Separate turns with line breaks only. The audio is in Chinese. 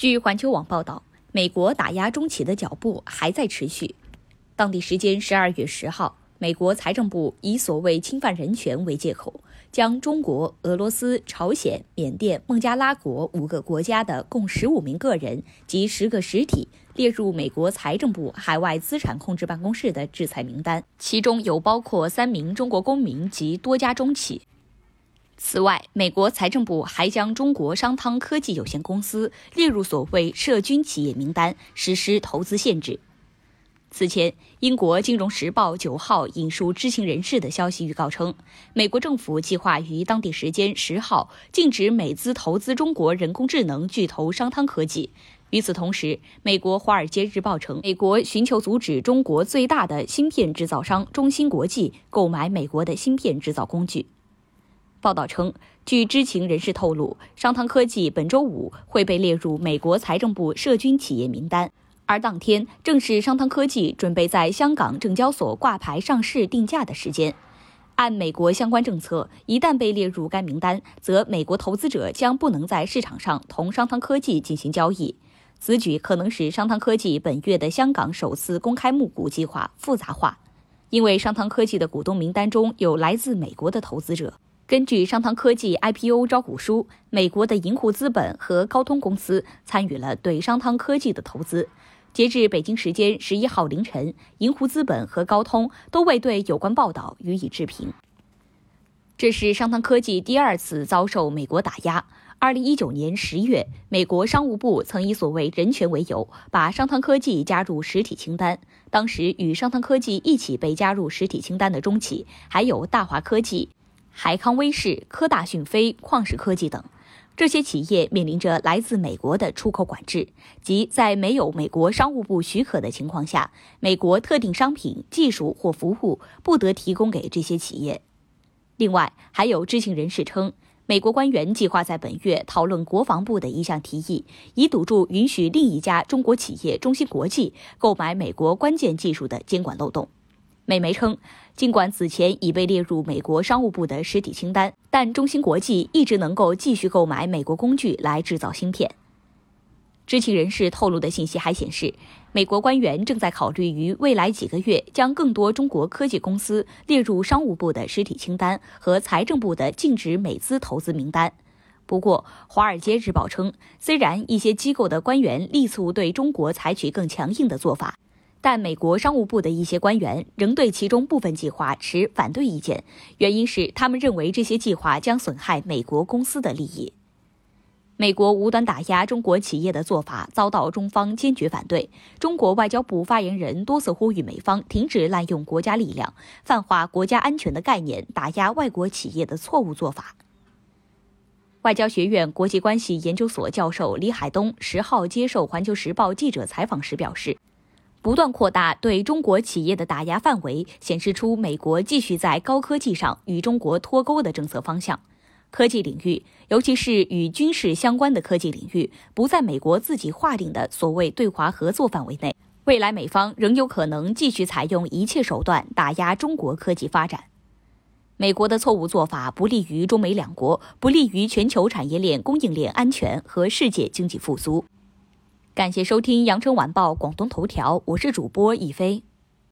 据环球网报道，美国打压中企的脚步还在持续。当地时间十二月十号，美国财政部以所谓侵犯人权为借口，将中国、俄罗斯、朝鲜、缅甸、孟加拉国五个国家的共十五名个人及十个实体列入美国财政部海外资产控制办公室的制裁名单，其中有包括三名中国公民及多家中企。此外，美国财政部还将中国商汤科技有限公司列入所谓涉军企业名单，实施投资限制。此前，英国《金融时报》九号引述知情人士的消息预告称，美国政府计划于当地时间十号禁止美资投资中国人工智能巨头商汤科技。与此同时，美国《华尔街日报》称，美国寻求阻止中国最大的芯片制造商中芯国际购买美国的芯片制造工具。报道称，据知情人士透露，商汤科技本周五会被列入美国财政部涉军企业名单，而当天正是商汤科技准备在香港证交所挂牌上市定价的时间。按美国相关政策，一旦被列入该名单，则美国投资者将不能在市场上同商汤科技进行交易。此举可能使商汤科技本月的香港首次公开募股计划复杂化，因为商汤科技的股东名单中有来自美国的投资者。根据商汤科技 IPO 招股书，美国的银湖资本和高通公司参与了对商汤科技的投资。截至北京时间十一号凌晨，银湖资本和高通都未对有关报道予以置评。这是商汤科技第二次遭受美国打压。二零一九年十月，美国商务部曾以所谓人权为由，把商汤科技加入实体清单。当时与商汤科技一起被加入实体清单的中企还有大华科技。海康威视、科大讯飞、旷视科技等，这些企业面临着来自美国的出口管制，即在没有美国商务部许可的情况下，美国特定商品、技术或服务不得提供给这些企业。另外，还有知情人士称，美国官员计划在本月讨论国防部的一项提议，以堵住允许另一家中国企业中芯国际购买美国关键技术的监管漏洞。美媒称，尽管此前已被列入美国商务部的实体清单，但中芯国际一直能够继续购买美国工具来制造芯片。知情人士透露的信息还显示，美国官员正在考虑于未来几个月将更多中国科技公司列入商务部的实体清单和财政部的禁止美资投资名单。不过，《华尔街日报》称，虽然一些机构的官员力促对中国采取更强硬的做法。但美国商务部的一些官员仍对其中部分计划持反对意见，原因是他们认为这些计划将损害美国公司的利益。美国无端打压中国企业的做法遭到中方坚决反对。中国外交部发言人多次呼吁美方停止滥用国家力量、泛化国家安全的概念，打压外国企业的错误做法。外交学院国际关系研究所教授李海东十号接受《环球时报》记者采访时表示。不断扩大对中国企业的打压范围，显示出美国继续在高科技上与中国脱钩的政策方向。科技领域，尤其是与军事相关的科技领域，不在美国自己划定的所谓对华合作范围内。未来美方仍有可能继续采用一切手段打压中国科技发展。美国的错误做法不利于中美两国，不利于全球产业链供应链安全和世界经济复苏。感谢收听《羊城晚报广东头条》，我是主播一飞。